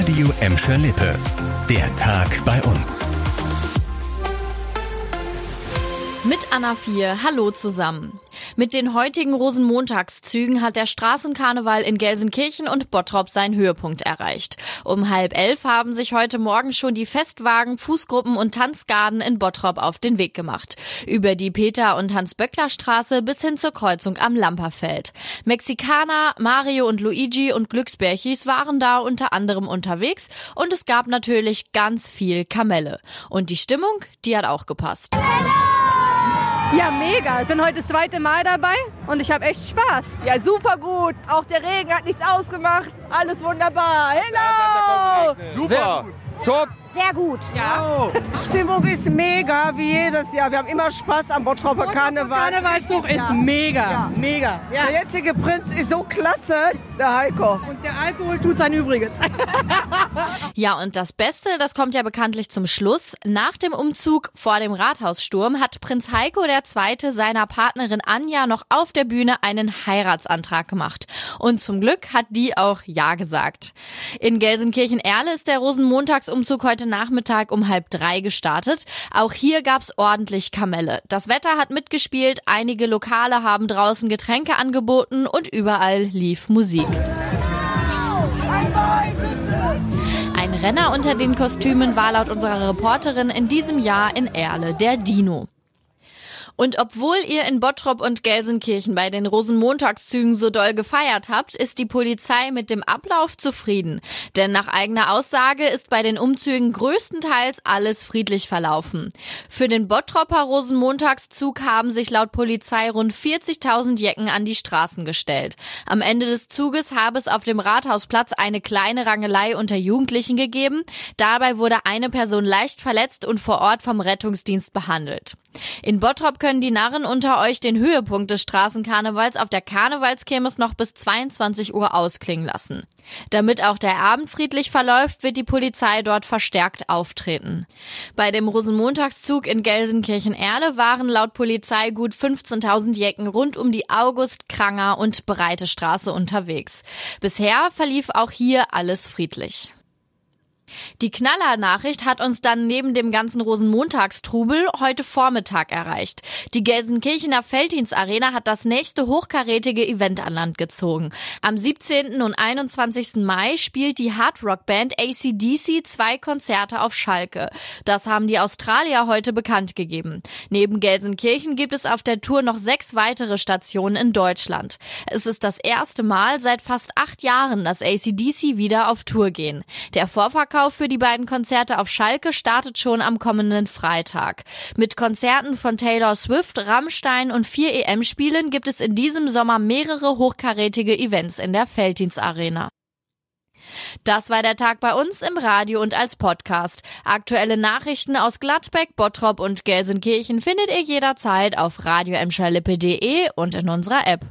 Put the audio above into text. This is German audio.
Radio Emscher Lippe. Der Tag bei uns. Mit Anna 4, hallo zusammen. Mit den heutigen Rosenmontagszügen hat der Straßenkarneval in Gelsenkirchen und Bottrop seinen Höhepunkt erreicht. Um halb elf haben sich heute Morgen schon die Festwagen, Fußgruppen und Tanzgarden in Bottrop auf den Weg gemacht. Über die Peter- und Hans-Böckler-Straße bis hin zur Kreuzung am Lamperfeld. Mexikaner, Mario und Luigi und Glücksbärchis waren da unter anderem unterwegs und es gab natürlich ganz viel Kamelle. Und die Stimmung, die hat auch gepasst. Ja, mega. Ich bin heute das zweite Mal dabei und ich habe echt Spaß. Ja, super gut. Auch der Regen hat nichts ausgemacht. Alles wunderbar. Hello! Super. Top. Sehr gut. Ja. Stimmung ist mega, wie jedes Jahr. Wir haben immer Spaß am Bottroper Karneval. Karnevalszug ist mega. Ja. Mega. Ja. Der jetzige Prinz ist so klasse, der Heiko. Und der Alkohol tut sein Übriges. Ja, und das Beste, das kommt ja bekanntlich zum Schluss. Nach dem Umzug vor dem Rathaussturm hat Prinz Heiko II. seiner Partnerin Anja noch auf der Bühne einen Heiratsantrag gemacht. Und zum Glück hat die auch Ja gesagt. In Gelsenkirchen-Erle ist der Rosenmontagsumzug heute Nachmittag um halb drei gestartet. Auch hier gab's ordentlich Kamelle. Das Wetter hat mitgespielt, einige Lokale haben draußen Getränke angeboten und überall lief Musik. Ein Renner unter den Kostümen war laut unserer Reporterin in diesem Jahr in Erle der Dino. Und obwohl ihr in Bottrop und Gelsenkirchen bei den Rosenmontagszügen so doll gefeiert habt, ist die Polizei mit dem Ablauf zufrieden. Denn nach eigener Aussage ist bei den Umzügen größtenteils alles friedlich verlaufen. Für den Bottropper Rosenmontagszug haben sich laut Polizei rund 40.000 Jecken an die Straßen gestellt. Am Ende des Zuges habe es auf dem Rathausplatz eine kleine Rangelei unter Jugendlichen gegeben. Dabei wurde eine Person leicht verletzt und vor Ort vom Rettungsdienst behandelt. In Bottrop können die Narren unter euch den Höhepunkt des Straßenkarnevals auf der Karnevalskirmes noch bis 22 Uhr ausklingen lassen. Damit auch der Abend friedlich verläuft, wird die Polizei dort verstärkt auftreten. Bei dem Rosenmontagszug in Gelsenkirchen-Erle waren laut Polizei gut 15.000 Jecken rund um die August, Kranger und Breite Straße unterwegs. Bisher verlief auch hier alles friedlich. Die Knaller-Nachricht hat uns dann neben dem ganzen Rosenmontagstrubel heute Vormittag erreicht. Die Gelsenkirchener Feldhins Arena hat das nächste hochkarätige Event an Land gezogen. Am 17. und 21. Mai spielt die Hardrock-Band ACDC zwei Konzerte auf Schalke. Das haben die Australier heute bekannt gegeben. Neben Gelsenkirchen gibt es auf der Tour noch sechs weitere Stationen in Deutschland. Es ist das erste Mal seit fast acht Jahren, dass ACDC wieder auf Tour gehen. Der Vorverkauf für die beiden Konzerte auf Schalke startet schon am kommenden Freitag. Mit Konzerten von Taylor Swift, Rammstein und vier EM-Spielen gibt es in diesem Sommer mehrere hochkarätige Events in der Felddienst. Das war der Tag bei uns im Radio und als Podcast. Aktuelle Nachrichten aus Gladbeck, Bottrop und Gelsenkirchen findet ihr jederzeit auf radioemscherlippe.de und in unserer App.